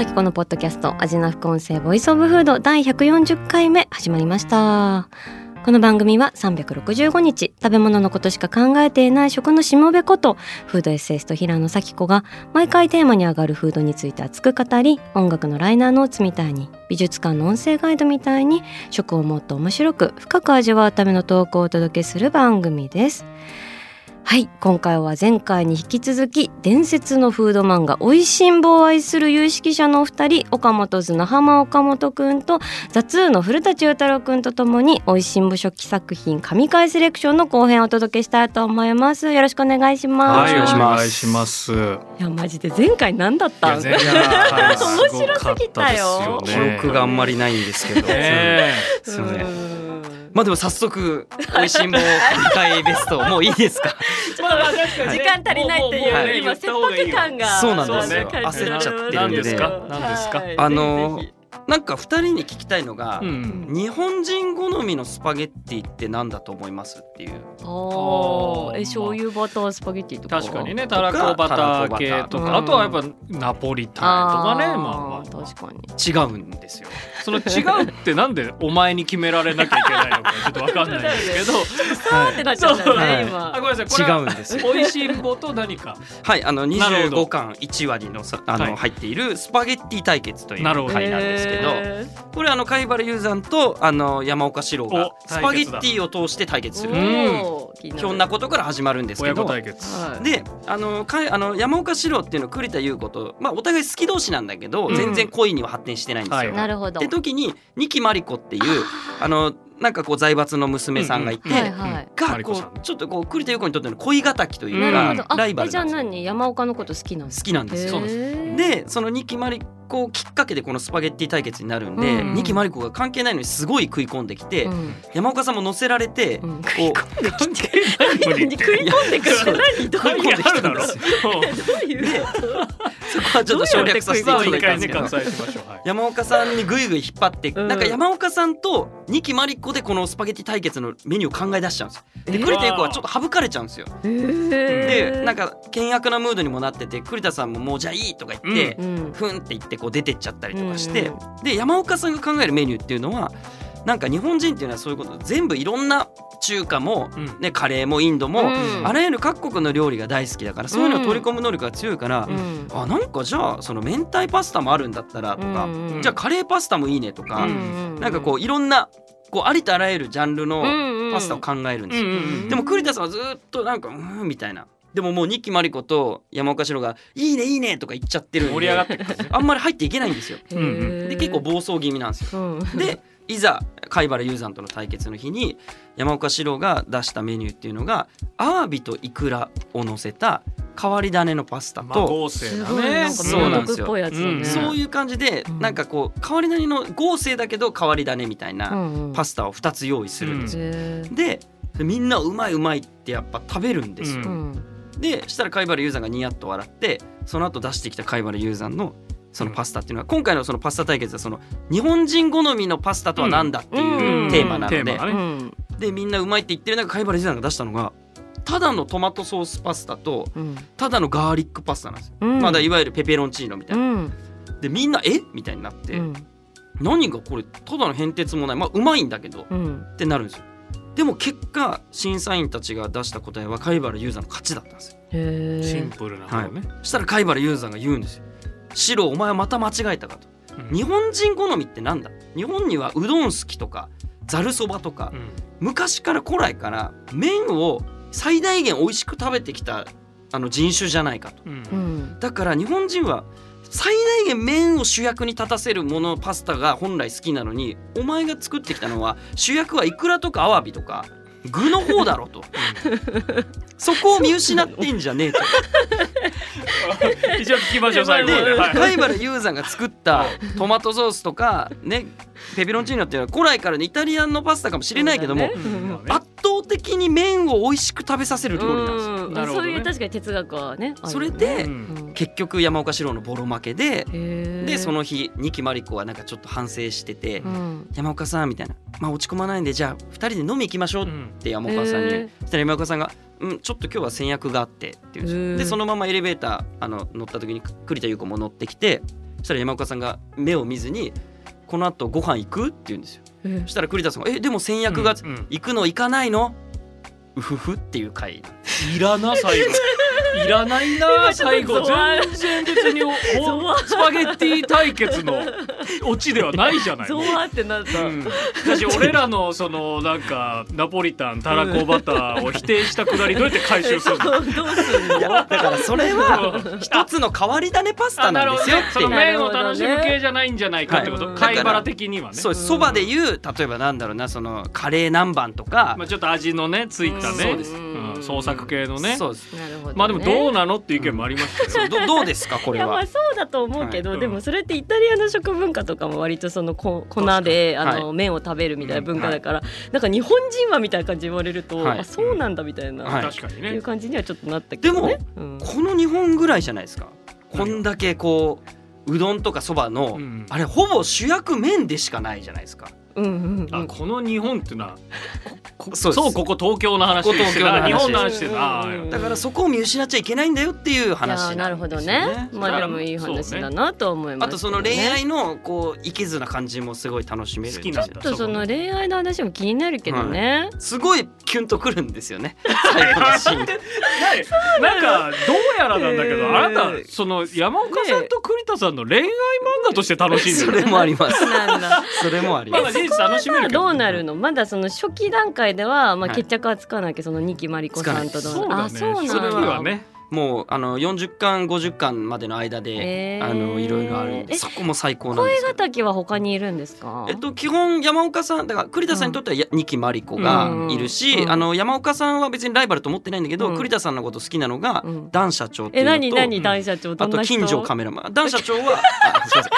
紗季子のポッドキャスト味な副音声 Voice of Food 第140回目始まりました。この番組は365日食べ物のことしか考えていない食のしもべことフードエッセイスト平野紗季子が毎回テーマに上がるフードについて熱く語り音楽のライナーノーツみたいに美術館の音声ガイドみたいに食をもっと面白く深く味わうための投稿をお届けする番組です。はい今回は前回に引き続き伝説のフード漫画「おいしんぼ」を愛する有識者のお二人岡本図の浜岡本くんとザツーの古舘裕太郎くんとともに「おいしんぼ初期作品神回セレクション」の後編をお届けしたいと思いますよろしくお願いします、はい、おお願いします願いします。いやマジで前回何だったんいや前回面白すぎたよね憶があんまりないんですけど、ねすいません。うんまあでも早速美味しんぼ2回ベストもういいですか？ちょっとまあ時間足りないっていう、はい今切迫感がそうなんですよ。焦っちゃってるんで。何ですか？あのなんか2人に聞きたいのが、うん。日本人好みのスパゲッティって何だと思いますっていう。あーえ醤油バタースパゲッティとか？確かにね、たらこバター系とうんか、あとはやっぱナポリタンとかね、まあまあ。確かに違うんですよ。その違うってなんでお前に決められなきゃいけないのか ちょっとわかんないんですけど。さーってなっちゃったよね、はい今あ、ごめんなさい。これ違はうんですよ。美味しんぼと何か。はい、あのなるほど25巻1割のさあの、はい入っているスパゲッティ対決というなるほど回なんですけど、へこれあの貝原雄山とあの山岡四郎がおスパゲッティを通して対決する。ひょんなことから始まるんですけ親子どであのかいあの山岡四郎っていうのは栗田優子と、まあ、お互い好き同士なんだけど、うん。全然恋には発展してないんですよ。はい。なるほど。って時に二木真理子っていうあのなんかこう財閥の娘さんがいて、がこうちょっとこう栗田優子にとっての恋敵といううんか、ライバえじゃあルなんですよ。何？山岡のこと好きなんです好きなんです。よ。でその二木真理子きっかけでこのスパゲッティ対決になるんで、うん。二木真理子が関係ないのにすごい食い込んできて、うん。山岡さんも乗せられて、うん。こ食い込んできて。何食い込んでくる何？どういう？どういう？そこはちょっと省略させていただ一回ねいたんですけど割愛しましょう。はい。山岡さんにぐいぐい引っ張って、うん。なんか山岡さんと二木真理子でこのスパゲッティ対決のメニューを考え出しちゃうんですよ。で栗田優子はちょっと省かれちゃうんですよ。でなんかか険悪なムードにもなってて栗田さんももうじゃあいいとか言って、うん。ふんって言ってこう出てっちゃったりとかして、うん。で山岡さんが考えるメニューっていうのはなんか日本人っていうのはそういうこと全部いろんな中華も、うんね、カレーもインドも、うんあらゆる各国の料理が大好きだからそういうのを取り込む能力が強いから、うんあなんかじゃあその明太パスタもあるんだったらとか、うんじゃあカレーパスタもいいねとか、うんなんかこういろんなこうありとあらゆるジャンルのうんパスタを考えるんですよ。うんうんうんでも栗田さんはずっとなんかうーんみたいな。でももう二木真理子と山岡四郎が「いいねいいね」とか言っちゃってるんで盛り上がって。あんまり入っていけないんですよ。で結構暴走気味なんですよ。うんでいざ貝原雄山との対決の日に山岡四郎が出したメニューっていうのがアワビとイクラを乗せた変わり種のパスタまあと、豪勢すだね。そうなんですよ。そういう感じで、うん。なんかこう変わり種の豪勢だけど変わり種みたいなパススタを2つ用意するんですよ。でみんなうまいうまいってやっぱ食べるんですよ。ううん。でしたら貝原雄山がニヤッと笑ってその後出してきた貝原雄山のそのパスタっていうのは今回のそのパスタ対決はその日本人好みのパスタとは何だっていううん。テーマなのででみんなうまいって言ってる中貝原雄山が出したのがただのトマトソースパスタとうん。ただのガーリックパスタなんですよ。うん。まだいわゆるペペロンチーノみたいうな。ん。でみんなえ？みたいになって、うん。何がこれただの変哲もない。まあうまいんだけどうん。ってなるんですよ。でも結果審査員たちが出した答えは貝原雄山の勝ちだったんですよ。シンプルなものね。そしたら貝原雄山が言うんですよ。シロお前はまた間違えたかと。うん。日本人好みってなんだ？日本にはうどん好きとかざるそばとか、うん。昔から古来から麺を最大限美味しく食べてきたあの人種じゃないかと。うん。うん。だから日本人は最大限麺を主役に立たせるものパスタが本来好きなのにお前が作ってきたのは主役はイクラとかアワビとか具の方だろと。そこを見失ってんじゃねえと。一応聞きましょう最後まで、ではい。貝原雄山が作ったトマトソースとかねペペロンチーノっていうのは古来からのイタリアンのパスタかもしれないけども、ね。うん。圧倒的に麺を美味しく食べさせる料理なんですよ。うね。そういう確かに哲学はねそれでうん。うん結局山岡四郎のボロ負けででその日二木真理子はなんかちょっと反省しててうん「山岡さん」みたいな「まあ落ち込まないんでじゃあ2人で飲み行きましょう」って山岡さんに。言うしたら山岡さんが「うんちょっと今日は先約があって」って言う。んですへー。よでそのままエレベーターあの乗った時に栗田優子も乗ってきてそしたら山岡さんが目を見ずに「この後ご飯行く?」って言うんですよそしたら栗田さんが「えでも先約が行くの行かないの?」うふふっていう回。いらな最後。いらないな最後。全然別に スパゲッティ対決のオチではないじゃない。ゾワってなった、うん、私俺らのそのなんかナポリタンたらこバターを否定したくだりどうやって回収するの？どうすんの？だからそれは一つの変わり種パスタあなんですよ。っていうね。その麺を楽しむ系じゃないんじゃないかってこと、はい貝原的にはね。そばで言う例えばなんだろうなそのカレー南蛮とかまあ、ちょっと味のねついたね、うんそうです。ん。創作系のね。そうです。なるほど、ね、まあでもどうなのっていう意見もありましたよ、ど どうですかこれは？いやまあそうだと思うけど、はい。でもそれってイタリアの食文化とかも割とそのこ粉であの、は麺を食べるみたいな文化だから、なんか日本人はみたいな感じで言われると、はい。あそうなんだみたいな、はい。確かにね。いう感じにはちょっとなったけどね。うん。この日本ぐらいじゃないですか。こんだけこううどんとかそばの、うん。あれほぼ主役麺でしかないじゃないですかうんうんうん。あこの日本っていうのはこ そうです。そうここ東京の話ここ東京の日本の話してな、うん。うんだからそこを見失っちゃいけないんだよっていう話なるほどね。まあでもいい話だなとは思います、あとその恋愛のこういけずな感じもすごい楽しめる好きなんだ。ちょっとその恋愛の話も気になるけどね。すごいキュンとくるんですよね。最後のシーン。なんかどうやらなんだけど、えーあなたその山岡さんと栗田さんの恋愛漫画として楽しんでそるれもあります。なんだ。それもありますまあ事実楽しめるけど。どうなるの？まだその初期段階では、まあ、はい。決着はつかないけ？ど、その二木真理子さんとの？そうだねあそうなんだ。ねもうあの40巻50巻までの間で、へー。あのいろいろある。んでえそこも最高なんで声すけど。敵は他にいるんですか？えっと、基本山岡さんだから栗田さんにとってはや二木真理子がいるし、うん。あの山岡さんは別にライバルと思ってないんだけど、うん。栗田さんのこと好きなのが、うん。ダン社長っていえうのと何何男社長どあとんな人？金城カメラマン。ダン社長は あすいません。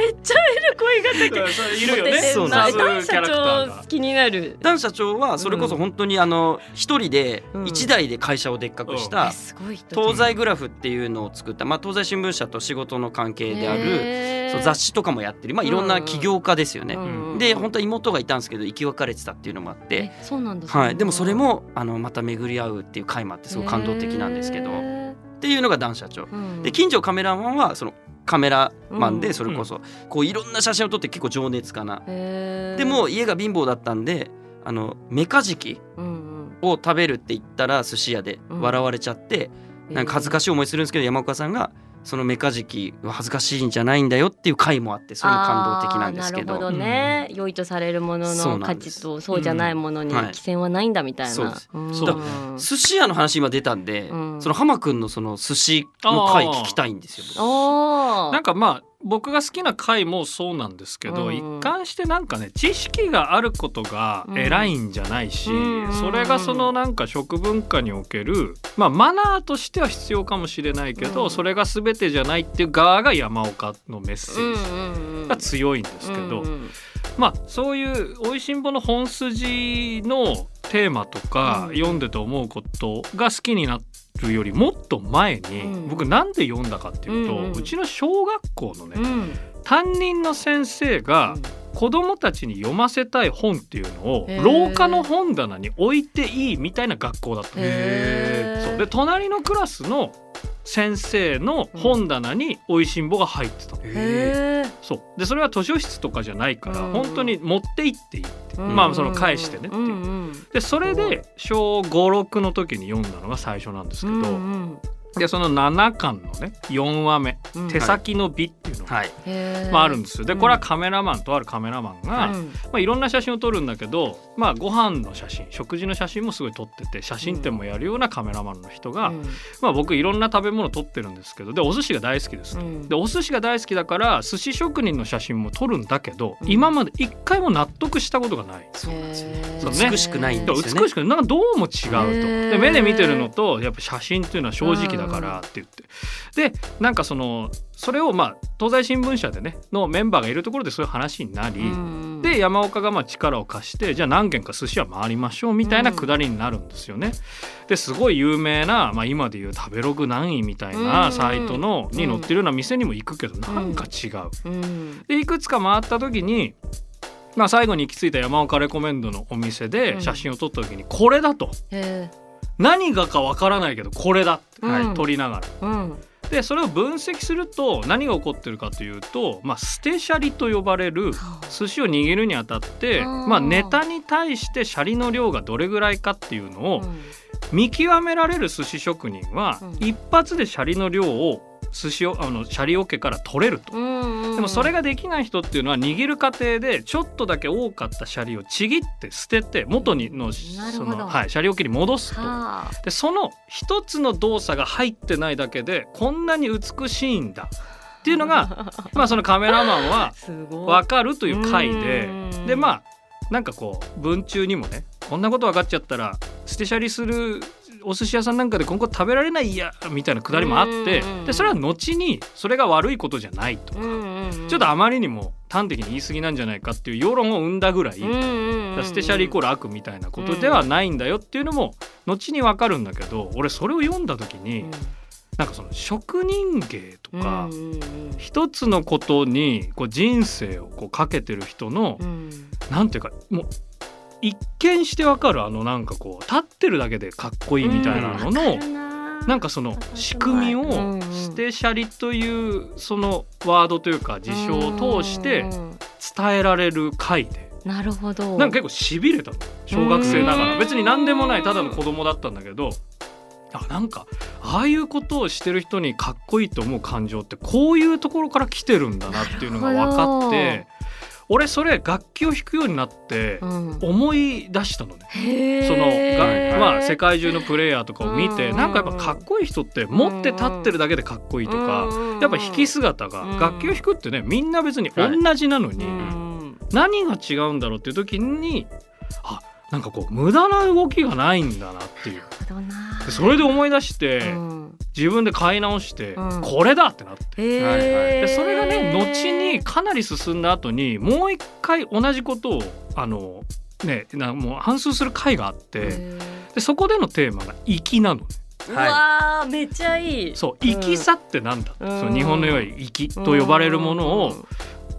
めっちゃいる声が敵 いるよね。そうな。そういう男社長気になる。ダン社長はそれこそ本当にあの一人でうん。一台で会社をでっかくしうんた東西グラフっていうのを作った、まあ、東西新聞社と仕事の関係であるそう雑誌とかもやってる、まあ、いろんな起業家ですよね。うんで本当は妹がいたんですけど生き別れてたっていうのもあって、えそうなんだ。はい、でもそれもあのまた巡り合うっていう回もあってすごい感動的なんですけど。っへていうのがダン社長。ーうん。で近所カメラマンはそのカメラマンうんでそれこそこういろんな写真を撮って結構情熱家な。でも家が貧乏だったんであのメカジキうんうんを食べるって言ったら寿司屋で笑われちゃって、なんか恥ずかしい思いするんですけど山岡さんがそのメカジキは恥ずかしいんじゃないんだよっていう回もあってそれも感動的なんですけど。なるほどね、良いとされるものの価値とそうじゃないものに規制はないんだみたいな、そうです。ん。そう寿司屋の話今出たんで、うん。その浜くんのその寿司の回聞きたいんですよ。なんかまあ僕が好きな回もそうなんですけど、うん一貫してなんかね知識があることが偉いんじゃないし、うんそれがそのなんか食文化における、まあ、マナーとしては必要かもしれないけど、うん。それが全てじゃないっていう側が山岡のメッセうんージが強いんですけど、まあそういう「おいしんぼ」の本筋のテーマとかうん。読んでて思うことが好きになるよりもっと前に、うん。僕なんで読んだかっていうと、うんうん。うちの小学校のね、うん。担任の先生が子供たちに読ませたい本っていうのを廊下の本棚に置いていいみたいな学校だったの。へー。そう。で隣のクラスの先生の本棚に「おいしんぼ」が入ってた。の。へー。そう。でそれは図書室とかじゃないから、うん。本当に持って行っていいって、うん。まあその返してねっていう。うんうん。でそれで小56の時に読んだのが最初なんですけど、うんうんでその7巻のね4話目「うん。手先の美」っていうのが、はい。まあ、あるんですよ。でうん。これはカメラマンとあるカメラマンが、うん。まあ、いろんな写真を撮るんだけど、まあ、ご飯の写真食事の写真もすごい撮ってて写真展もやるようなカメラマンの人が、うん。まあ、僕いろんな食べ物撮ってるんですけどでお寿司が大好きですと、うん。でお寿司が大好きだから寿司職人の写真も撮るんだけど、うん。今まで一回も納得したことがない。そうなんですよへー。そうね。美しくないんでですよね。美しくなんかどうも違うと。で目で見てるのとやっぱ写真っていうのは正直だからって言って。でなんかそのそれをまあ東西新聞社でねのメンバーがいるところでそういう話になり、うんで山岡がまあ力を貸してじゃあ何軒か寿司は回りましょうみたいなくだりになるんですよね。ですごい有名な、まあ、今でいう食べログ何位みたいなサイトのに載ってるような店にも行くけどなんか違う。うん。でいくつか回った時に、まあ、最後に行き着いた山岡レコメンドのお店うん。で写真を撮った時にこれだと。へ何がかわからないけどこれだって、うん。はい撮りながら。ーうん。でそれを分析すると何が起こってるかというと、まあ、捨てシャリと呼ばれる寿司を握るにあたって、まあ、ネタに対してシャリの量がどれぐらいかっていうのをうん。見極められる寿司職人は、うん。一発でシャリの量を寿司をあのシャリ桶から取れると。でもそれができない人っていうのは握る過程でちょっとだけ多かったシャリをちぎって捨てて元にのその、はい、シャリ桶に戻すと。はあ。でその一つの動作が入ってないだけでこんなに美しいんだっていうのが まあそのカメラマンは分かるという回で。うん。でまあなんかこう文中にもねこんなこと分かっちゃったら捨てシャリするお寿司屋さんなんかで今後食べられないやみたいなくだりもあってうんでそれは後にそれが悪いことじゃないとかちょっとあまりにも端的に言い過ぎなんじゃないかっていう世論を生んだぐらいうんうんうん捨てシャリイコール悪みたいなことではないんだよっていうのも後に分かるんだけど俺それを読んだ時になんかその職人芸とか一つのことにこう人生をこうかけてる人のうん。なんていうかもう一見してわかるあのなんかこう立ってるだけでかっこいいみたいなのの、な。んかその仕組みをうん。捨てシャリというそのワードというか事象を通してうん。うんうん伝えられる回で。なるほど。なんか結構しびれたの。小学生ながうん。ら別に何でもないただの子供だったんだけど。あなんかああいうことをしてる人にかっこいいと思う感情ってこういうところから来てるんだなっていうのが分かって俺それ楽器を弾くようになってうん。思い出したのね。へー。そのがまあ世界中のプレイヤーとかを見てうん。なんかやっぱかっこいい人って持って立ってるだけでかっこいいとかうん。やっぱ弾き姿がうん。楽器を弾くってねみんな別に同じなのにうん。何が違うんだろうっていう時にあなんかこう無駄な動きがないんだなっていう。それで思い出してうん。自分で買い直してうん。これだってなって。へはいはい。ーでそれがね後にかなり進んだ後にもう一回同じことをあのねなもう反芻する回があってへでそこでのテーマが「粋」なのね。はい。わーめっちゃいい。そう粋さってなんだ、うん。その日本のいわゆる粋と呼ばれるものを、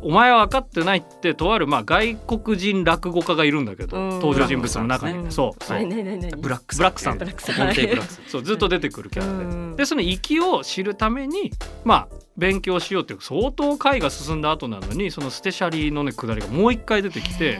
お前は分かってないってとあるまあ外国人落語家がいるんだけど、うん。登場人物の中に、うんそう。そう、ブラックブラックさん。ブラックさん。根底ブラックさん。そうずっと出てくるキャラで、うん。でその粋を知るためにまあ勉強しようっていう相当回が進んだ後なのにその捨てシャリのね下りがもう一回出てきて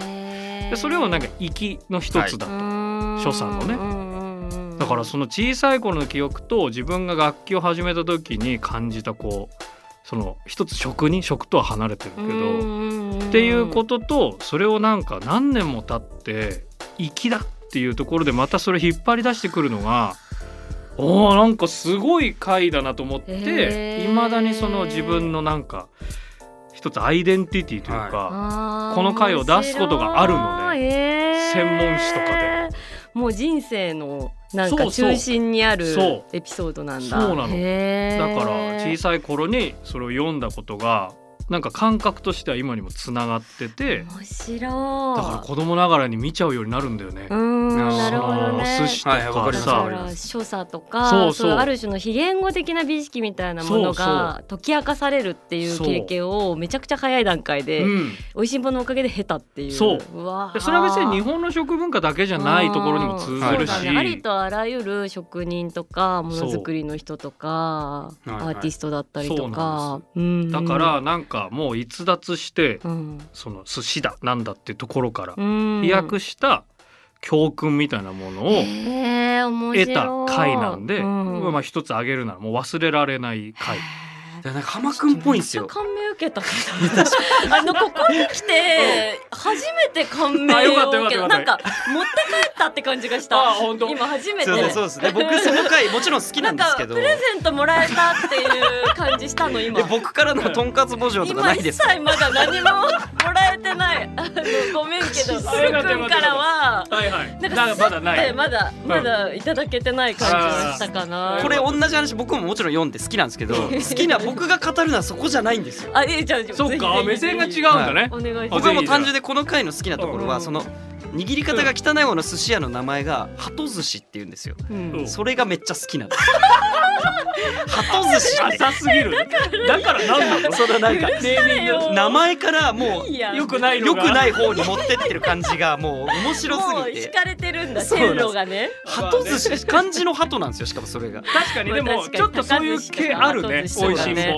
でそれをなんか粋の一つだと、所作のね。ねだからその小さい頃の記憶と自分が楽器を始めた時に感じたこうその一つ職人職とは離れてるけど、っていうこととそれをなんか何年も経って粋だっていうところでまたそれ引っ張り出してくるのがおーなんかすごい回だなと思っていまだにその自分のなんか一つアイデンティティというか、この回を出すことがあるのね専門誌とかで。もう人生のなんか中心にあるそエピソードなんだ。そうなの。だから小さい頃にそれを読んだことがなんか感覚としては今にもつながってて面白い。だから子供ながらに見ちゃうようになるんだよね。うーんなるほどね。お寿司とか所作とかそうそう。いある種の非言語的な美意識みたいなものが解き明かされるっていう経験をめちゃくちゃ早い段階でう。ん、美味しんぼのおかげで経たっていう。そう。わー。でそれは別に日本の食文化だけじゃないところにも通ずるし、そうだねありとあらゆる職人とかものづくりの人とかそうアーティストだったりとそうなか、うん。だからなんかもう逸脱してうんその寿司だなんだっていうところからうん。飛躍した教訓みたいなものを得た回なんで、うん。まあ一つ挙げるならもう忘れられない回。いやなんか浜くんっぽいんですよけたけど あのここに来て初めて感銘を受けた。なんか持って帰ったって感じがした。今初めて。そうですね。僕その回 もちろん好きなんですけど。プレゼントもらえたっていう感じしたの今。え僕からのとんかつ墓場とか今一ないです切まだ何ももらえてない。あのごめんけどすーくんからは。はいはい。なんだかまだない。まだまだいただけてない感じがしたかな。これ同じ話僕ももちろん読んで好きなんですけど好きな僕が語るのはそこじゃないんですよ。あい いじゃあそっか目線が違うんだね。お願いします。僕はもう単純でこの回の好きなところうん。はその握り方が汚い方の寿司屋の名前が鳩寿司って言うんですよ。うん。それがめっちゃ好きなんです。鳩寿司って。浅すぎる。だからなんなの？そのなんか名前からもういいやよくないのが。良くない方に持ってってる感じがもう面白もうすぎて。惹かれてるんだそうなんです。線路がね。鳩寿司漢字の鳩なんですよしかもそれが。確かにでも確かにちょっとそういう系あるね。美味しんぼ。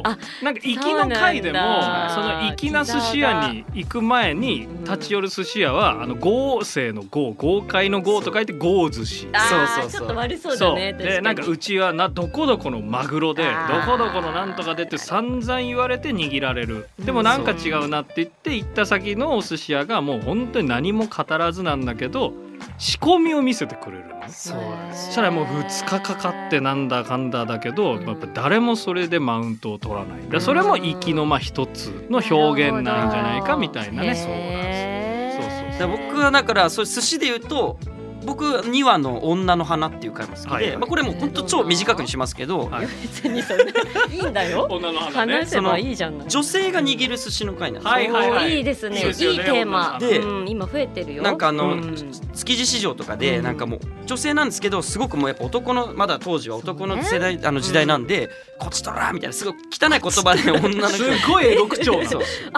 あなんか行きの回でもそうなんだ。その粋な寿司屋に行く前にうん立ち寄る寿司屋はあの豪勢の豪豪快の豪と書いて豪寿司。そうそうそう。ちょっと悪そうだねでなんかうちはなどこどこのマグロでどこどこのなんとかでって散々言われて握られる。でもなんか違うなって言って行った先のお寿司屋がもう本当に何も語らずなんだけど仕込みを見せてくれるの？そうなんです。そしたらもう2日かかってなんだかんだだけどやっぱ誰もそれでマウントを取らない。でそれも粋のまあ一つの表現なんじゃないかみたいなね。そうそうそうだから僕はだからそういう寿司で言うと僕2話の「女の花」っていう回も好きで、はいはい。まあ、これも本当超短くにしますけど、はい別にそれいいんだよ。女の花ね。話せばいいじゃない女性が握る寿司の回なんですよ、はいはいはい。いいですね。いいテーマ。でうん今増えてるよ。なんかあの、うん。築地市場とかでうん。なんかもう女性なんですけどすごくもうやっぱ男のまだ当時は男の世代、あの時代なんで、こっちとらみたいなすごい汚い言葉で女のす人ごいエロ口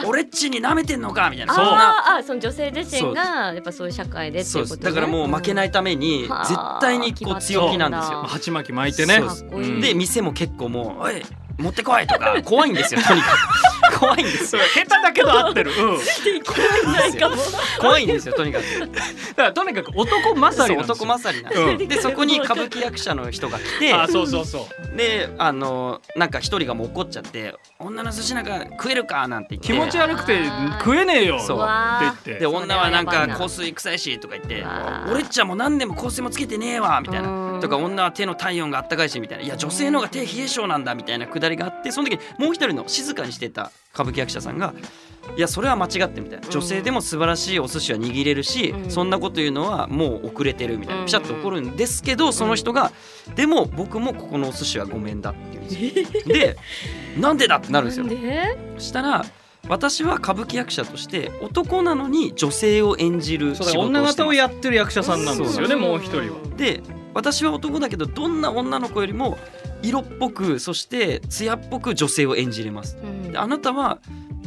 俺っちに舐めてんのかみたいな。あそんな。ーあーその女性自身がやっぱそういう社会でっていうことね。です。だからもう負けないためにはあ絶対にこう強気なんですよ。あ鉢巻き巻いてね。で店も結構もう「おい持ってこい」とか 怖いんですよとにかく。怖いんですよ。下手だけど合ってる、うん、ないかも怖いんですよとにかく。だからとにかく男勝りなんですよ。男勝りなんですうん。でそこに歌舞伎役者の人が来てあそうそうそうであのなんか一人がもう怒っちゃって「女の寿司なんか食えるか?」なんて言って。気持ち悪くて食えねえよってそう言っでて女はなんか香水臭いしとか言ってうわ「俺っちゃもう何年も香水もつけてねえわ」みたいうん。なとか女は手の体温があったかいしみたいな。いや女性の方が手冷え性なんだみたいなくだりがあってその時にもう一人の静かにしてた歌舞伎役者さんがいやそれは間違ってみたいな。女性でも素晴らしいお寿司は握れるし、うん。そんなこと言うのはもう遅れてるみたいうん。なピシャッと怒るんですけどその人がでも僕もここのお寿司はごめんだって言うんですよ。でなんでだってなるんですよ。したら私は歌舞伎役者として男なのに女性を演じる仕事をしてます。女型をやってる役者さんなんですよねもう一人は。で私は男だけどどんな女の子よりも色っぽくそして艶っぽく女性を演じれます。うん。であなたは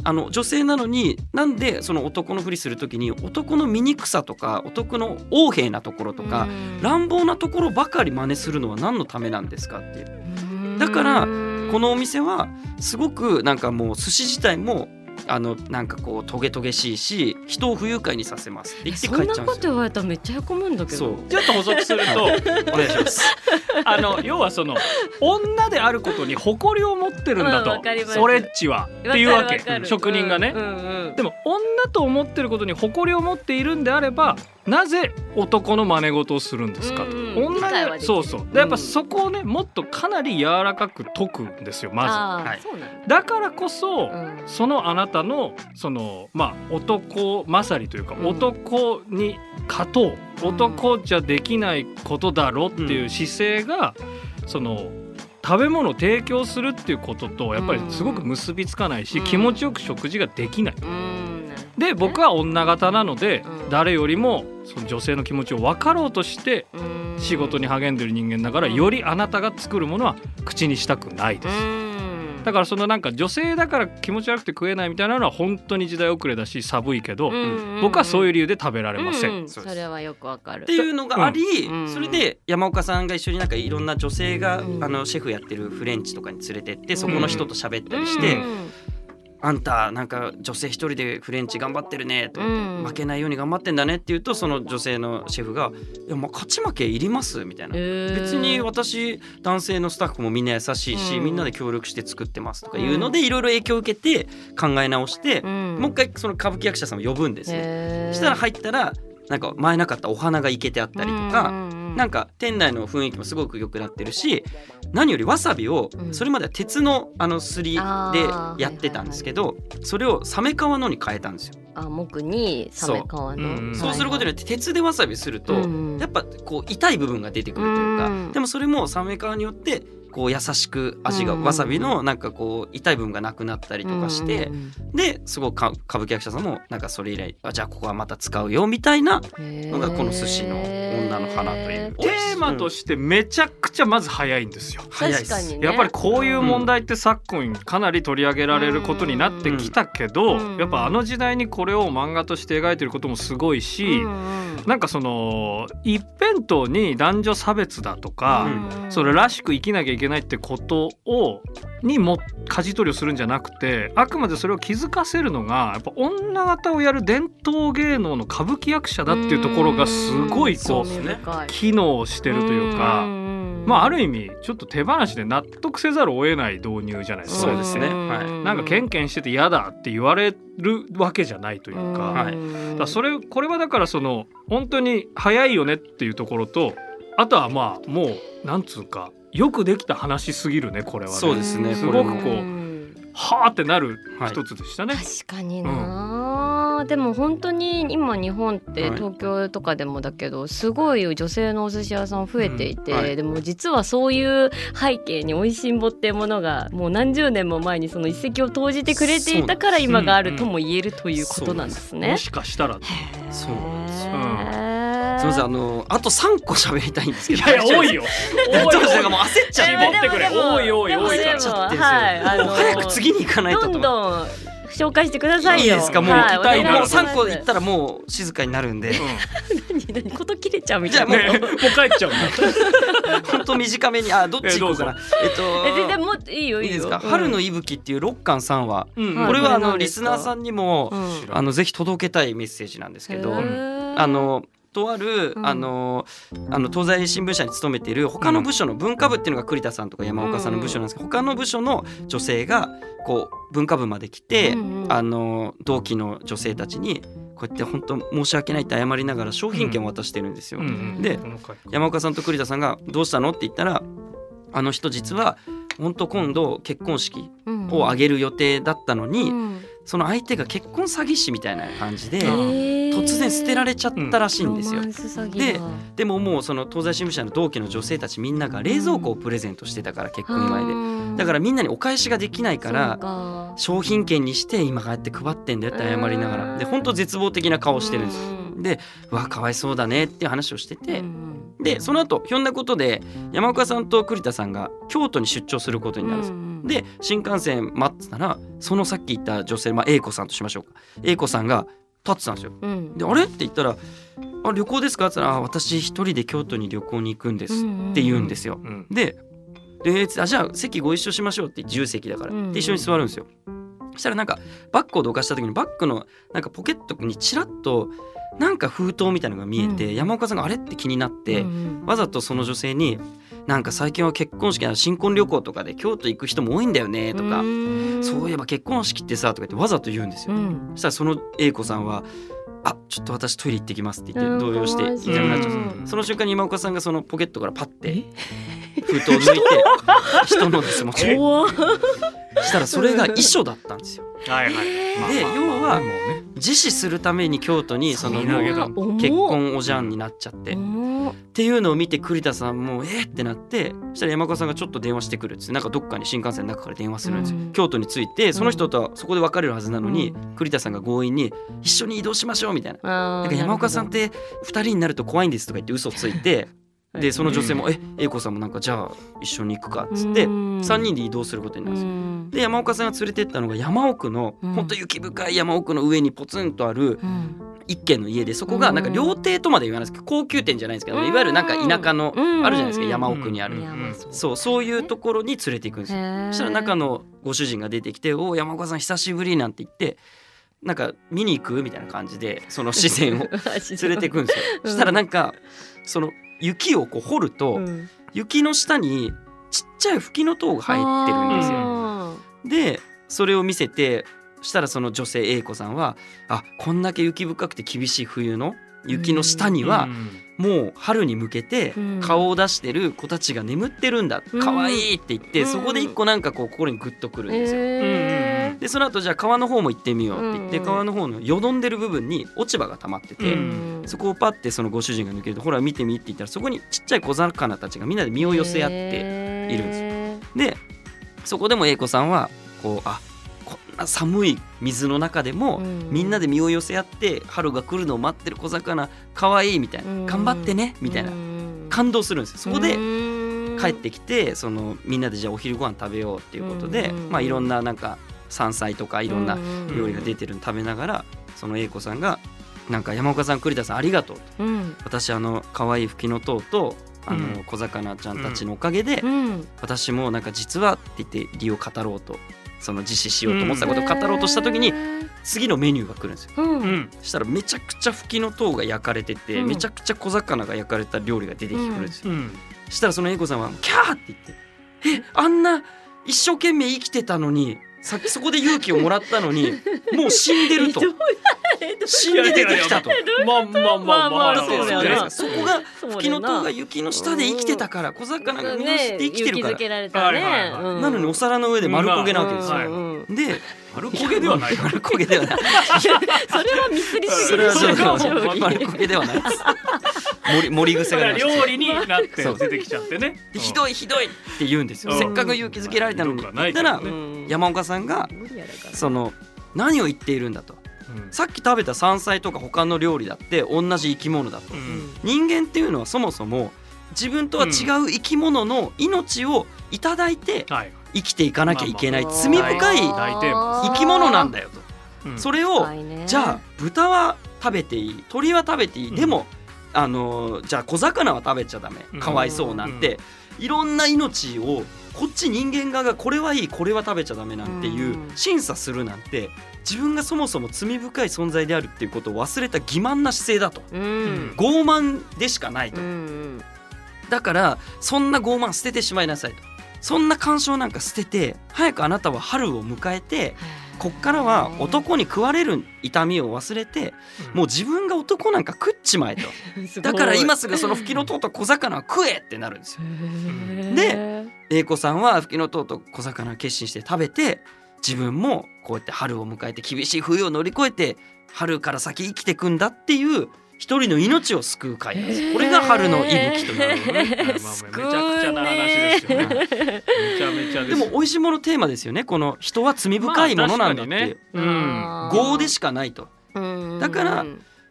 あの女性なのになんでその男のふりする時に男の醜さとか男の横柄なところとか、うん。乱暴なところばかり真似するのは何のためなんですかっていう。だからうんこのお店はすごくなんかもう寿司自体もあのなんかこうトゲトゲしいし人を不愉快にさせます。って言ってそんなこ帰っちゃうんですよ。と言われたらめっちゃへこむんだけど。そう。ちょっと補足するとお願いします。あの要はその女であることに誇りを持ってるんだうんとわかります。俺っちは。っていうわけ。職人がね。うんうんうん。でも女と思ってることに誇りを持っているんであればなぜ男の真似事をするんですか？と、女理解はできる。そうそう。でやっぱそこをねもっとかなり柔らかく解くんですよまあはい。だずだ。からこそ、うん。そのあなたのそのまあ男勝りというか、うん。男に勝とう。うん。男じゃできないことだろっていう姿勢が、その食べ物を提供するっていうこととやっぱりすごく結びつかないし、うん。気持ちよく食事ができない。で僕は女型なので、うん。誰よりもその女性の気持ちを分かろうとしてうん。仕事に励んでる人間だから、うん。よりあなたが作るものは口にしたくないです。うん。だからそのなんか女性だから気持ち悪くて食えないみたいなのは本当に時代遅れだし寒いけど、僕はそういう理由で食べられません。うん。うんそれはよくわかる。っていうのがあり、うん。それで山岡さんが一緒になんかいろんな女性が、うん。あのシェフやってるフレンチとかに連れてってそこの人と喋ったりして、うんあんたなんか女性一人でフレンチ頑張ってるねとうん負けないように頑張ってんだねって言うとその女性のシェフが「いやまあ勝ち負けいります?」みたいな。別に私男性のスタッフもみんな優しいし、うんみんなで協力して作ってますとかいうのでいろいろ影響を受けて考え直して、ももう一回その歌舞伎役者さんを呼ぶんですね。したら入ったらなんか前なかったお花がいけてあったりとか、なんか店内の雰囲気もすごく良くなってるし何よりわさびをうん。それまでは鉄のあのすりでやってたんですけどそれをサメ皮のに変えたんですよ。あ木にサメ皮の。そう。うんそうすることによって鉄でわさびするとうんやっぱこう痛い部分が出てくるというかうん。でもそれもサメ皮によってこう優しく味がうん。わさびのなんかこう痛い部分がなくなったりとかしてうんうんですごくか歌舞伎役者さんもなんかそれ以来あじゃあここはまた使うよみたいなうんのがこの寿司の女の花という。テーマとしてめちゃくちゃまず早いんですよ。早いっす確かにね。やっぱりこういう問題って昨今かなり取り上げられることになってきたけど、うん。やっぱあの時代にこれを漫画として描いてることもすごいし、うんうんなんかその一辺倒に男女差別だとか、うんそれらしく生きなきゃいけないってことをにも舵取りをするんじゃなくてあくまでそれを気づかせるのがやっぱ女形をやる伝統芸能の歌舞伎役者だっていうところがすごいこうそうですね機能してるというか。まあある意味ちょっと手放しで納得せざるを得ない導入じゃないですか。そうですね。はい。なんかケンケンしてて嫌だって言われるわけじゃないというか,、はい。だそれこれはだからその本当に早いよねっていうところとあとはまあもうなんつうかよくできた話すぎるねこれはね。そうですねすごくこううんは。あってなるはい。一つでしたね。確かにな、でも本当に今日本ってはい。東京とかでもだけどすごい女性のお寿司屋さん増えていて、うん。はい。でも実はそういう背景に「おいしんぼ」っていうものがもう何十年も前にその一石を投じてくれていたから今があるとも言えるということなんですね。も。しかしたら。そうませんあのあと3個喋りたいんですけどいや多いよ。大丈夫です なんかもう焦っちゃって絞ってくれ。多い多い多いからはいあの早く次に行かないとどんどん紹介してくださいよ。いいですか？もう、はい痛いな。もうお願します。3個言ったらもう静かになるんで。何何こと切れちゃうみたいな。もうね もう帰っちゃう。本当短めに。あどっち行こうかな。えっえ全然ともういいよいいよ。いいですか、うん。春の息吹っていう6巻3話、これはあのリスナーさんにも、うん。あのぜひ届けたいメッセージなんですけど、あのとある、うん。あのあの東西新聞社に勤めている他の部署の文化部っていうのが栗田さんとか山岡さんの部署なんですけど、他の部署の女性がこう文化部まで来て、うんうん。あの同期の女性たちにこうやって本当申し訳ないって謝りながら商品券を渡してるんですよ。うんでこの回山岡さんと栗田さんが「どうしたの?」って言ったらあの人実は本当今度結婚式を挙げる予定だったのに、うん。その相手が結婚詐欺師みたいな感じで、うん突然捨てられちゃったらしいんですよ。でだでももうその東西新聞社の同期の女性たちみんなが冷蔵庫をプレゼントしてたから結婚祝いで。だからみんなにお返しができないからら商品券にして今こうやって配ってんだよって謝りながら。で本当絶望的な顔してるんですよ。でうわかわいそうだねっていう話をしてて。でその後ひょんなことで山岡さんと栗田さんが京都に出張することになるんです。よ。で新幹線待ってたらそのさっき言った女性、まあ、A 子さんとしましょうか。A 子さんが立ってたんですよ。であれ？って言ったら「あ旅行ですか?」って言ったらあ「私一人で京都に旅行に行くんです」って言うんですよ。うん。でであじゃあ席ご一緒しましょうって自由席だから、うんで一緒に座るんですよ。そしたらなんかバッグをどかした時にバッグのなんかポケットにちらっとなんか封筒みたいなのが見えて、うん。山岡さんがあれ？って気になって、わざとその女性に「なんか最近は結婚式や新婚旅行とかで京都行く人も多いんだよね」とか、そういえば結婚式ってさ」とか言ってわざと言うんですよ。そしたらその A 子さんは「あちょっと私トイレ行ってきます」って言って動揺していなくなっちゃう。その瞬間に今岡さんがそのポケットからパッて封筒を抜いて 人のですもちろん。したらそれが遺書だったんですよ。はいはい。まあでまあ。要はもうね。自死するために京都にその結婚おじゃんになっちゃって。っていうのを見て栗田さんもえーってなってそしたら山岡さんがちょっと電話してくるっつってなんかどっかに新幹線の中から電話するんですよ、うん。京都に着いてその人とはそこで別れるはずなのに、栗田さんが強引に一緒に移動しましょうみたいな。ななんか山岡さんって2人になると怖いんですとか言って嘘ついてでその女性も「え英子さんもなんかじゃあ一緒に行くか」っつって3人で移動することになるんですよ。人で山岡さんが連れてったのが山奥のうん。ほんと雪深い山奥の上にポツンとある一軒の家でそこがなんか料亭とまで言わないですけど高級店じゃないんですけど、いわゆるなんか田舎のうん。あるじゃないですか山奥にある、そうそういうところに連れていくんですよ。そしたら中のご主人が出てきて「おお山岡さん久しぶり」なんて言ってなんか見に行く？みたいな感じでその自然を 連れていくんですよ。したらなんかその雪をこう掘ると、うん。雪の下にちっちゃい吹きの塔が入ってるんですよ。あでそれを見せてしたらその女性 A 子さんはあこんだけ雪深くて厳しい冬の雪の下にはもう春に向けてうん。顔を出してる子たちが眠ってるんだ。うん。可愛いって言ってうん。そこで一個なんかこう心にグッとくるんですよ。でその後じゃあ川の方も行ってみようって言ってうん。川の方のよどんでる部分に落ち葉が溜まってて、うん。そこをパッてそのご主人が抜けるとほら見てみって言ったらそこにちっちゃい小魚たちがみんなで身を寄せ合っているんでそこでも英子さんはこうあこんな寒い水の中でも、うん。みんなで身を寄せ合って春が来るのを待ってる小魚かわいいみたいな、うん。頑張ってねみたいな、うん。感動するんですよ。そこでうん。帰ってきてそのみんなでじゃあお昼ご飯食べようっていうことで、うん。まあ、いろんななんか山菜とかいろんなうん料理が出てるの食べながらその英子さんが「なんか山岡さん栗田さんありがとう」うん。私あの可愛い吹きの塔とあの、うん。小魚ちゃんたちのおかげで、うん。私もなんか実はって言って理を語ろうとその実施しようと思ってたことを語ろうとした時に次のメニューが来るんですよ。うん。うん。そしたらめちゃくちゃ吹きの塔が焼かれてて、うん。めちゃくちゃ小魚が焼かれた料理が出てくるんですよ。うん。そしたらその英子さんは「キャー!」って言って「えあんな一生懸命生きてたのにさっきそこで勇気をもらったのに もう死んでる」と。死んで出てきたと。まあまあまあまあまあそうそうだよなじゃないですかそこがそうだよ吹きの塔が雪の下で生きてたから小魚が身をして生きてるから、なのにお皿の上で丸焦げなわけですよ。で丸焦げではない。丸焦げではない。それはミスりすぎそれは丸焦げではないです。盛り盛り癖が料理になって出てきちゃってね。で ひどいひどい。って言うんですよ。うん。せっかく勇気づけられたのに。ひど言ったら山岡さんがその何を言っているんだと。うん。さっき食べた山菜とか他の料理だって同じ生き物だと。うん。人間っていうのはそもそも自分とは違う生き物の命をいただいてはい。生きていかなきゃいけない罪深い生き物なんだよと。うん。それをじゃあ豚は食べていい鳥は食べていい、うん。でもあのじゃあ小魚は食べちゃダメ。うん。かわいそうなんて、いろんな命をこっち人間側がこれはいいこれは食べちゃダメなんていううん。審査するなんて自分がそもそも罪深い存在であるっていうことを忘れた欺瞞な姿勢だと。うん。傲慢でしかないと、うんだからそんな傲慢捨ててしまいなさいと。そんな干渉なんか捨てて早くあなたは春を迎えてこっからは男に食われる痛みを忘れてもう自分が男なんか食っちまえと。だから今すぐその吹きの塔と小魚は食えってなるんですよ。で英子さんは吹きの塔と小魚を決心して食べて自分もこうやって春を迎えて厳しい冬を乗り越えて春から先生きてくんだっていう一人の命を救う会なんです。これが春の息吹となる。まあまあめちゃくちゃな話ですよね。めちゃめちゃでも美味しいものテーマですよね。この人は罪深いものなんだっていう。まあね。うん。業でしかないと。うんだから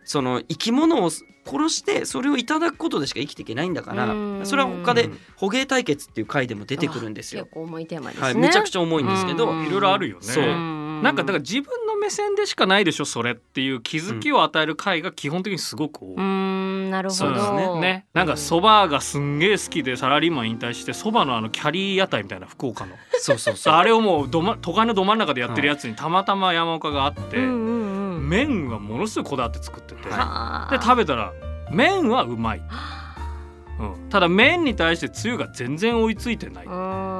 その生き物を殺してそれをいただくことでしか生きていけないんだからうんそれは他で捕鯨対決っていう回でも出てくるんですよ結。構重いテーマですね、はい、めちゃくちゃ重いんですけど、うんいろいろあるよね。そうなんかだから自分の目線でしかないでしょそれっていう気づきを与える回が基本的にすごく多い。うんなるほど。そうですね。ね、なんかそばがすんげえ好きでサラリーマン引退してそばのあのキャリー屋台みたいな福岡の。そうそうそう。あれをもうど、ま、都会のど真ん中でやってるやつにたまたま山岡があって、うんうんうん麺はものすごいこだわって作ってて、はで食べたら麺はうまい、うん、ただ麺に対してつゆが全然追いついてない、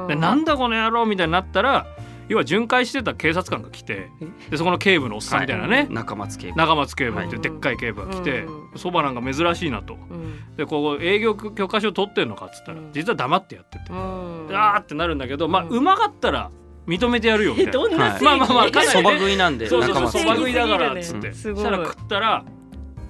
べでなんだこの野郎みたいになったら要は巡回してた警察官が来てでそこの警部のおっさんみたいなね、中松警部。中松警部っていうでっかい警部が来てうん。そば、なんか珍しいなと。うん。でここ営業許可証取ってんのかっつったらうん。実は黙ってやってて、うん。であーってなるんだけどまあうまかったら認めてやるよみたいな。どんなはいまあまあまあか？なりそば食いなんでそうそうそう。そば食いだからっつって、うんそしたら食ったら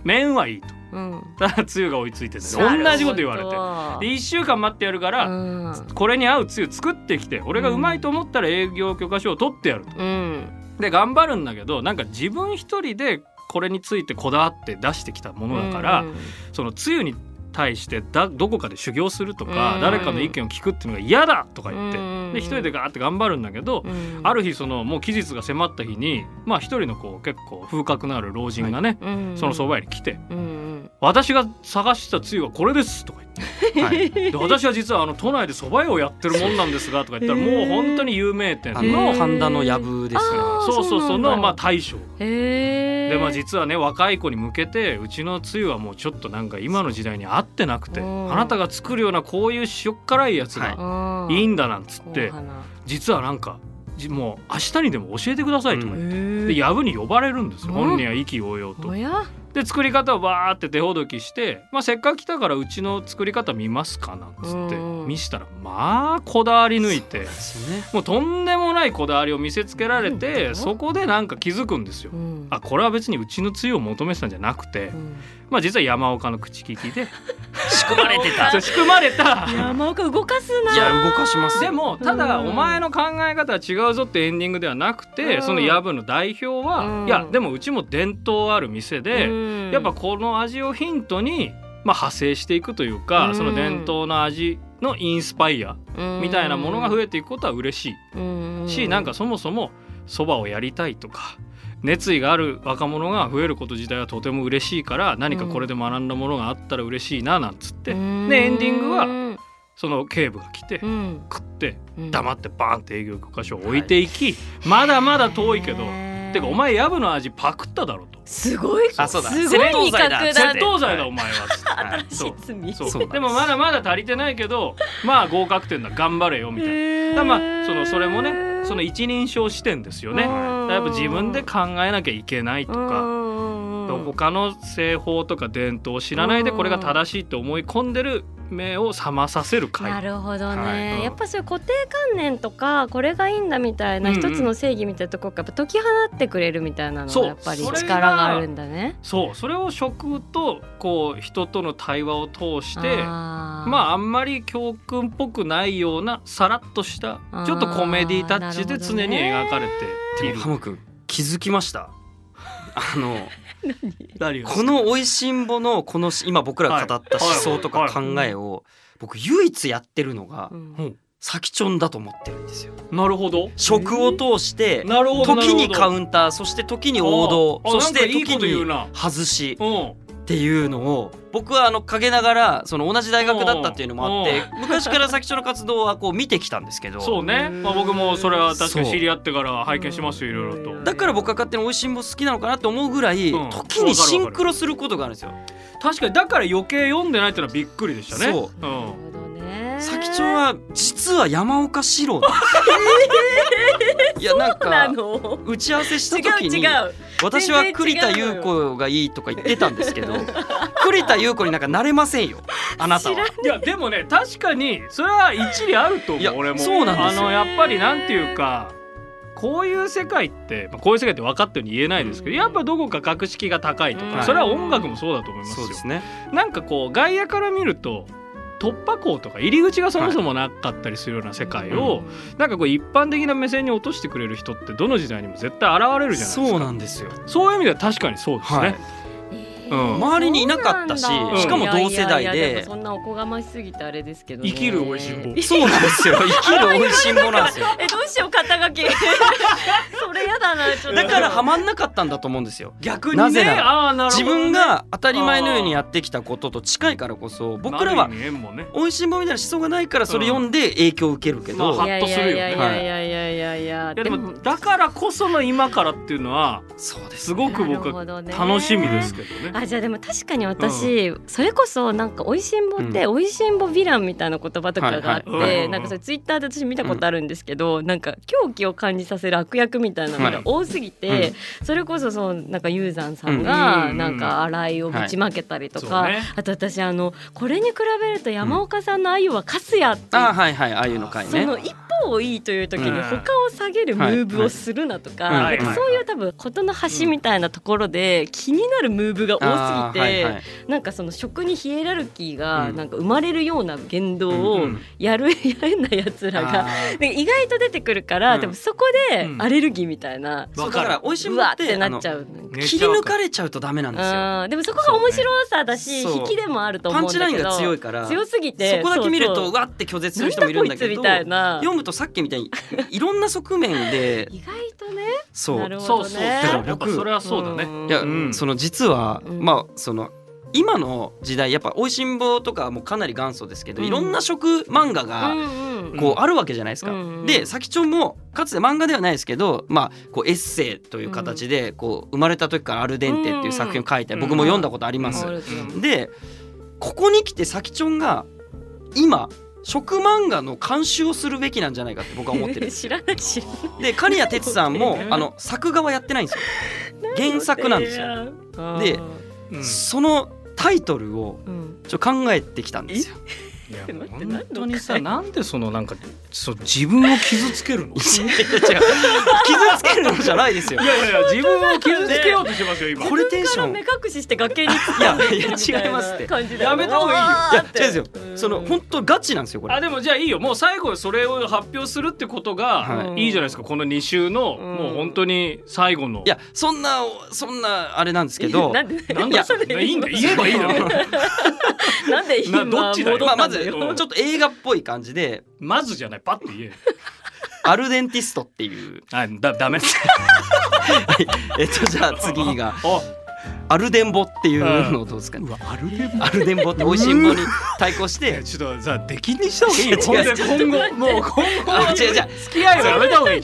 麺はいいとうん。ただつゆが追いついてて同じこと言われて。で1週間待ってやるから、うん。これに合うつゆ作ってきて俺がうまいと思ったら営業許可証を取ってやると。うん。で頑張るんだけどなんか自分一人でこれについてこだわって出してきたものだから、そのつゆに対してだどこかで修行するとか、うん。誰かの意見を聞くっていうのが嫌だとか言って、うん。で一人でガーって頑張るんだけど、うん。ある日そのもう期日が迫った日にまあ一人のこう結構風格のある老人がね、うん。そのそば屋に来てうんうん「私が探したつゆはこれです」とか言って。はい。で私は実はあの都内で蕎麦屋をやってるもんなんですがとか言ったらもう本当に有名店。あのの神田の藪ですそうそうそのまあ大将。でまあ実はね若い子に向けてうちのつゆはもうちょっとなんか今の時代に合ってなくてうんあなたが作るようなこういう塩っ辛いやつがい。いんだなんつって実はなんかじもう明日にでも教えてくださいとか言って。でや藪に呼ばれるんですよ。うん。本人は意気揚々とで作り方をバーって手ほどきして、まあ、せっかく来たからうちの作り方見ますかなんつってうん見したらまあこだわり抜いてね。もうとんでもないこだわりを見せつけられてそこでなんか気づくんですよ。うん。あこれは別にうちのつゆを求めてたんじゃなくて、うん。まあ、実は山岡の口利きで 仕組まれてた。仕組まれた。山岡動かすな。いや動かしますでもただうんお前の考え方は違うぞってエンディングではなくて、うん。その藪の代表は、うん。いやでもうちも伝統ある店で、うんやっぱこの味をヒントに、まあ、派生していくというか、うん。その伝統の味のインスパイアみたいなものが増えていくことは嬉しい。し、なんかそもそもそばをやりたいとか熱意がある若者が増えること自体はとても嬉しいから何かこれで学んだものがあったら嬉しいななんつって、でエンディングははその警部が来て、うん。食ってうん。黙ってバーンって営業許可書を置いていき、まだまだ遠いけど。へーてかお前ヤブの味パクっただろと。すごい。あそうだ。すごい味覚だ。窃で盗罪だお前ははい。新しい罪。そう。でもまだまだ足りてないけどまあ合格点だ頑張れよみたいな。まあそのそれもねその一人称視点ですよね。やっぱ自分で考えなきゃいけないとか。か他の製法とか伝統を知らないでこれが正しいと思い込んでる目を覚まさせるな回るほどね、はい。うん。やっぱそういう固定観念とかこれがいいんだみたいな一つの正義みたいなところがやっぱ解き放ってくれるみたいなのそう。がやっぱり力があるんだね。そう。それを食とこう人との対話を通してまああんまり教訓っぽくないようなさらっとしたちょっとコメディタッチで常に描かれている。ハム君気づきました？あのこの美味しんぼのこの今僕らが語った思想とか考えを僕唯一やってるのがうん。サキチョンだと思ってるんですよ。なるほど。食を通してなるほど時にカンウンターそして時に王道そして時にこと言うな。外し。うんっていうのを僕はあの陰ながらその同じ大学だったっていうのもあって昔から先っちょの活動はこう見てきたんですけど。そうね、まあ、僕もそれは確かに知り合ってから拝見しますよいろいろと。だから僕は勝手に美味しんぼ好きなのかなって思うぐらい、うん。時にシンクロすることがあるんですよ。確かにだから余計読んでないってのはびっくりでしたね。そう。うんなるほどね。先ちょんは実は山岡四郎なんです。いやなんなかの？打ち合わせした違時にう違う。私は栗田優子がいいとか言ってたんですけど 栗田優子になんかなれませんよあなたは。いやでもね確かにそれは一理あると思う俺もそうなんですよあのやっぱりなんていうかこういう世界って、まあ、こういう世界って分かったように言えないですけど、やっぱどこか格式が高いとか、うんそれは音楽もそうだと思いますよそうですね。なんかこう外野から見ると突破口とか入り口がそもそもなかったりするような世界を、なんかこう一般的な目線に落としてくれる人ってどの時代にも絶対現れるじゃないですか。そうなんですよ。そういう意味では確かにそうですね、はい。うん周りにいなかったししかも同世代で。そんなおこがましすぎてあれですけどね、生きる美味しんぼそうなんですよ。生きる美味しんぼなんですよ。えどうしよう肩書き。それやだなちょっと。だからハマんなかったんだと思うんですよ。逆にね。なぜ自分が当たり前のようにやってきたことと近いからこそ僕らは美味しんぼみたいな思想がないからそれ読んで影響を受けるけど、まあハッとするよね。いやい。やいやいやいやいやいやでもだからこその今からっていうのはそうですすごく僕は楽しみですけどね。あじゃあでも確かに私、それこそなんか「おいしんぼ」って「おいしんぼヴィラン」みたいな言葉とかがあって、はいはい。うんなんかそれツイッターで私見たことあるんですけど、なんか狂気を感じさせる悪役みたいなのが多すぎて、はいそれこそそのなんかユーザンさんがうんなんか洗いをぶちまけたりとか、はい。そうねあと私あのこれに比べると山岡さんの「あゆはカスヤ」ってあはいはい。の回ね。その一方をいいという時にうん。他を下げるムーブをするなとかそういう多分事の端みたいなところで気になるムーブが多すぎて、はいはい。なんかその食にヒエラルキーがうん。なんか生まれるような言動うをん。やる やれんなやつらが。意外と出てくるから、うん。多分そこでうん。アレルギーみたいな、そうわかる。だから美味しいもうわっのっててなっちゃう切り抜かれちゃうとダメなんですよ。うんでもそこが面白さだし、そう。引きでもあると思パうんだけどンチラインが強いから強すぎてそこだけ見るとそうそう。うわって拒絶する人もいるんだけどだこいつみたいな。読むとさっきみたいにいろんな側面で意外とね。そう。なるほそうそうどねだからやっぱそれはそうだね。んいや、うん。その実は、うんまあその今の時代やっぱ「おいしんぼ」とかもかなり元祖ですけど、うん。いろんな食漫画がうんうんこうあるわけじゃないですか。うんで先ちょんもかつて漫画ではないですけど、まあ、こうエッセイという形でこう生まれた時から「アルデンテ」っていう作品を書いてうん。僕も読んだことあります。でここに来て先ちょんが今食漫画の監修をするべきなんじゃないかって僕は思ってる 知らない知らない。で刈谷哲さんも うんあの作画はやってないんですよ。原作なんですよ。よでうんそのタイトルをうん。ちょっと考えてきたんですよいや本当にさ何なんでそのなんかそう自分を傷つけるの？傷つけるのじゃないですよ。やいやいや自分を傷つけようとしてますよ今。これテンション目隠しして崖にいやいや違いますって。感じだやめた方がいいよ。いや違うんですよその本当ガチなんですよこれ。あでもじゃあいいよ。もう最後それを発表するってことがはい。いいじゃないですか。この2週のうん。もう本当に最後の。いやそんなそんなあれなんですけど。なんでなんだそれいいんだ言えばいいだ？ろ なんで今 などっちだよ？戻まあまずだようん。ちょっと映画っぽい感じでまずじゃないパッと言えアルデンティストっていう。あだダメ。えっとじゃあ次があアルデンボっていうのをどうですかね。うわあるでアルデンボって美味しいものに対抗してちょっとさ出禁にした方がいいよ。今後もう今後あ違う違う。付き合いはやめた方がいい。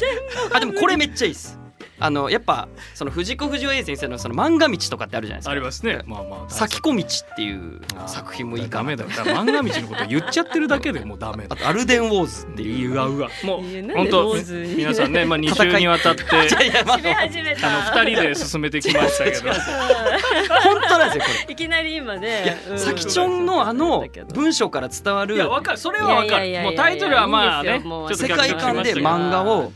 あでもこれめっちゃいいですあのやっぱその藤子不二雄 A 先生のその漫画道とかってあるじゃないですか。ありますね。まあまあ先子道っていう作品もいいかなダメだ。漫画道のこと言っちゃってるだけでもうダメ。だ あとアルデンウォーズっていう。うわうわ。もう本当皆さんねまあ2週にわたって いやいやまあ締め始めた。あの二人で進めてきましたけど。本当なんですよこれ。いきなり今ねさきちょんのあの文章から伝わる。いやわかる。それはわかる。もうタイトルはまあね世界観で漫画を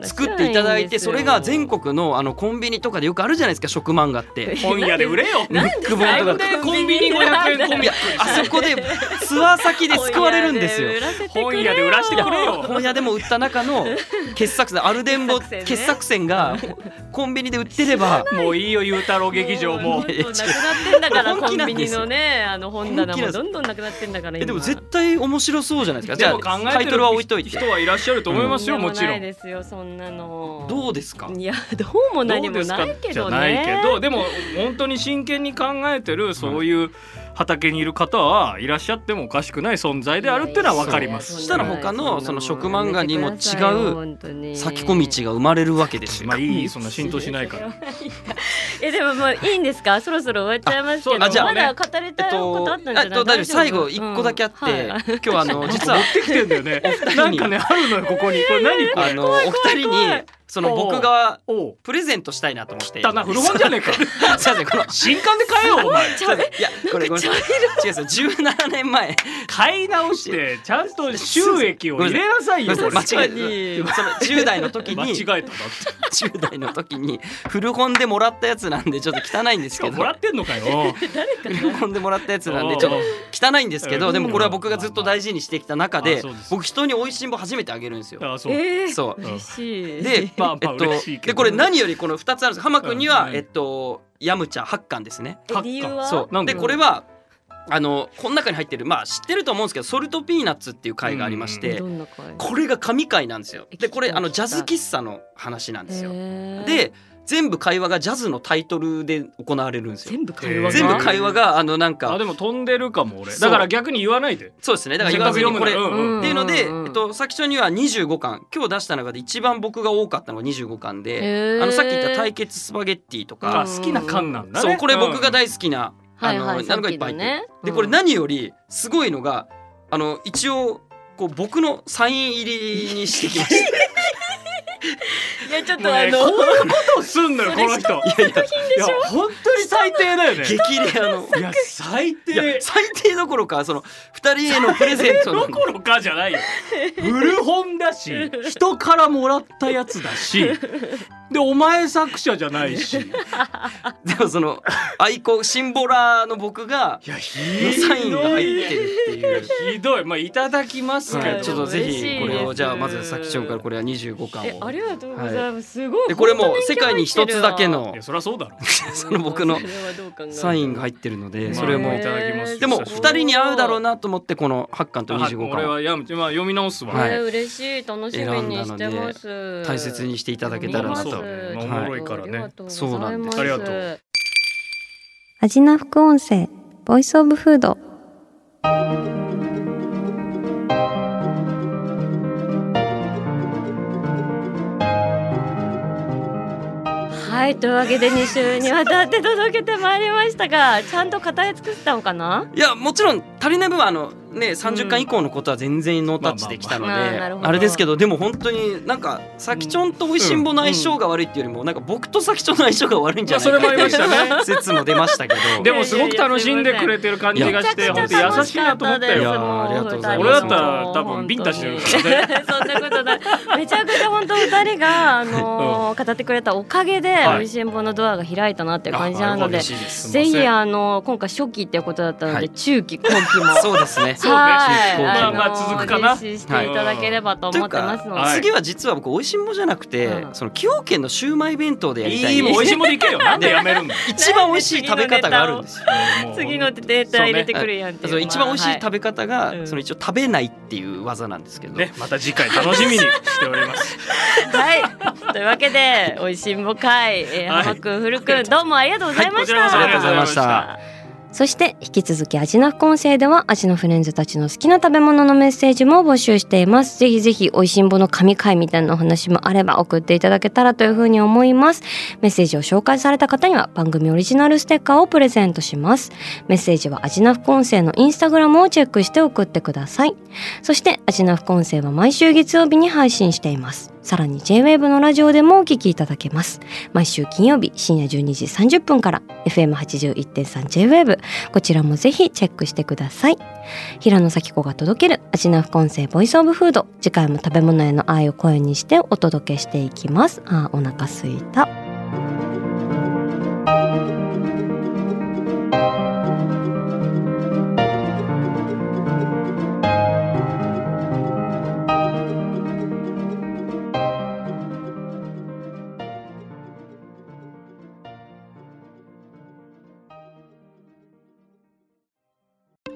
作っていただいてそれが全国のあのコンビニとかでよくあるじゃないですか食漫画って。本屋で売れよ。なんで久保とかなんでコンビニ500円コミいやあそこでツアー先で救われるんですよ。本屋で売らしてくれよ。本屋でも売った中の傑作戦アルデンボ傑作戦ね。傑作戦がコンビニで売ってれば。もういいよゆうたろう劇場も。もなくなってんだから本コンビニのねあの本棚もどんどんなくなってんだからでも絶対面白そうじゃないですか。じでゃあも考えてタイトルは置いといるて。人はいらっしゃると思いますよでもちろん。ないですよそんなの。どうですか？いやどうも何もないけどじゃないねけどでも本当に真剣に考えてるそういう畑にいる方はいらっしゃってもおかしくない存在であるっていうのは分かります。そしたら他のその食漫画にも違うう先小道が生まれるわけですよ。まあいいそんな浸透しないから。えでももういいんですか？そろそろ終わっちゃいますけどあそうあじゃあまねだ語りたいことあとったんじゃないあと大丈夫最後一個だけあって、うん。はい。今日はあの実は持ってきてんだよね。なんかねあるのよここに。これ何？あのお二人にその僕がプレゼントしたいなと思って。だな古本じゃねえか。すいませんこの新刊で買えよお前。すいやこれごめんなさい違うんですよ17年前買い直してちゃんと収益を入れなさいよ。間違えにたその10代の時に間違えただって。10代の時に古本でもらったやつなんでちょっと汚いんですけどももらってんのかよ。古本でもらったやつなんでちょっと汚いんですけうんどでもこれは僕がずっと大事にしてきた中あで僕人に美味しんぼ初めてあげるんですよ。あそう。えーそう嬉しいで、まあまあ えっと嬉しいけど。でこれ何よりこの2つあるんです。浜君には、うんえっとヤムチャ8巻ですね。え理由は？そうでなんでこれはあのこの中に入ってるまあ知ってると思うんですけどソルトピーナッツっていう回がありまして、どんな回？これが神回なんですよ。でこれあのジャズ喫茶の話なんですよ。で全部会話がジャズのタイトルで行われるんですよ。全部会話が？全部会話があのなんあかでも飛んでるかも俺。だから逆に言わないで。そうですね。だから言わずにこれうんっていうので、うん。うんうんえっと、さきちゃんには25巻。今日出した中で一番僕が多かったのが25巻へでー。あのさっき言った対決スパゲッティとあか、好きな缶なんだね。そうこれ僕がうん大好きな、あの、はいはいっぱい入ってる、さっきのねでこれ何よりすごいのがあの一応こう僕のサイン入りにしてきました いやちょっもうねこういうことをすんのよこの人。いいやいやや本当に最低だよね。激レアのいや最低。最低どころかその二人へのプレゼントの。どころかじゃないよ。古本だし 人からもらったやつだしでお前作者じゃないし。いでもそのアイコンシンボラーの僕がやひのサインが入ってるっていう。ひどい。まあいただきますけど、はい、ちょっとぜひこれをじゃあまずさきちょんからこれは25巻を。えありがとうございます、すごい。でこれもう世界に一つだけのいやそりゃそうだろ。その僕のサインが入ってるのでまあそれも。いただきます。でも久しぶり2人に合うだろうなと思ってこの8巻と25俺巻。をはやむまあ読み直すわ、はい。えー嬉しい。楽しみにしてます。大切にしていただけたらなとおもろいからね。そうなんです。ありがとう。アジナ副音声ボイスオブフードはいというわけで2週にわたって届けてまいりましたがちゃんと語り尽くしたのかな？いやもちろん足りない分はあのね30巻以降のことは全然ノータッチできたのでまあれですけど。でも本当になんかさきちょんとおいしんぼの相性が悪いっていうよりもなんか僕とさきちょんの相性が悪いんじゃないかまあそれもありましたね。説も出ましたけど。でもすごく楽しんでくれてる感じがして本当優しいなと思ったいやありがとうございます俺だったら多分ビンタしてるからね。そんなことない。めちゃくちゃ本当二人があのー語ってくれたおかげではい。美味しんぼのドアが開いたなっていう感じなのでぜひあの今回初期っていうことだったので、はい。中期後期も。そうですねそうねはい。まあまあの続くかな実施していただければと思ってますので、はい次は実は僕おいしんぼじゃなくて、うん。その崎陽軒のシウマイ弁当でやりたいいいもう美味しいものいけよ。なんでやめるん 一番美味しい食べ方があるんですよ。次のデータ入れてくるやんっていうその一番美味しいべ食べ方が、うん。その一応食べないっていう技なんですけど、ねまた次回楽しみにしております。はい。というわけで美味しんぼ会、えー、はい。浜くん古くんどうもありがとうございました、ありがとうございましたそして引き続きアジナ副音声ではアジナフレンズたちの好きな食べ物のメッセージも募集しています。ぜひぜひ美味しんぼの神回みたいなお話もあれば送っていただけたらというふうに思います。メッセージを紹介された方には番組オリジナルステッカーをプレゼントします。メッセージはアジナ副音声のインスタグラムをチェックして送ってください。そしてアジナ副音声は毎週月曜日に配信しています。さらに J-WAVE のラジオでもお聞きいただけます。毎週金曜日深夜12時30分から FM81.3 J-WAVE こちらもぜひチェックしてください。平野咲子が届けるアジナ副音声ボイスオブフード次回も食べ物への愛を声にしてお届けしていきます。あお腹すいた。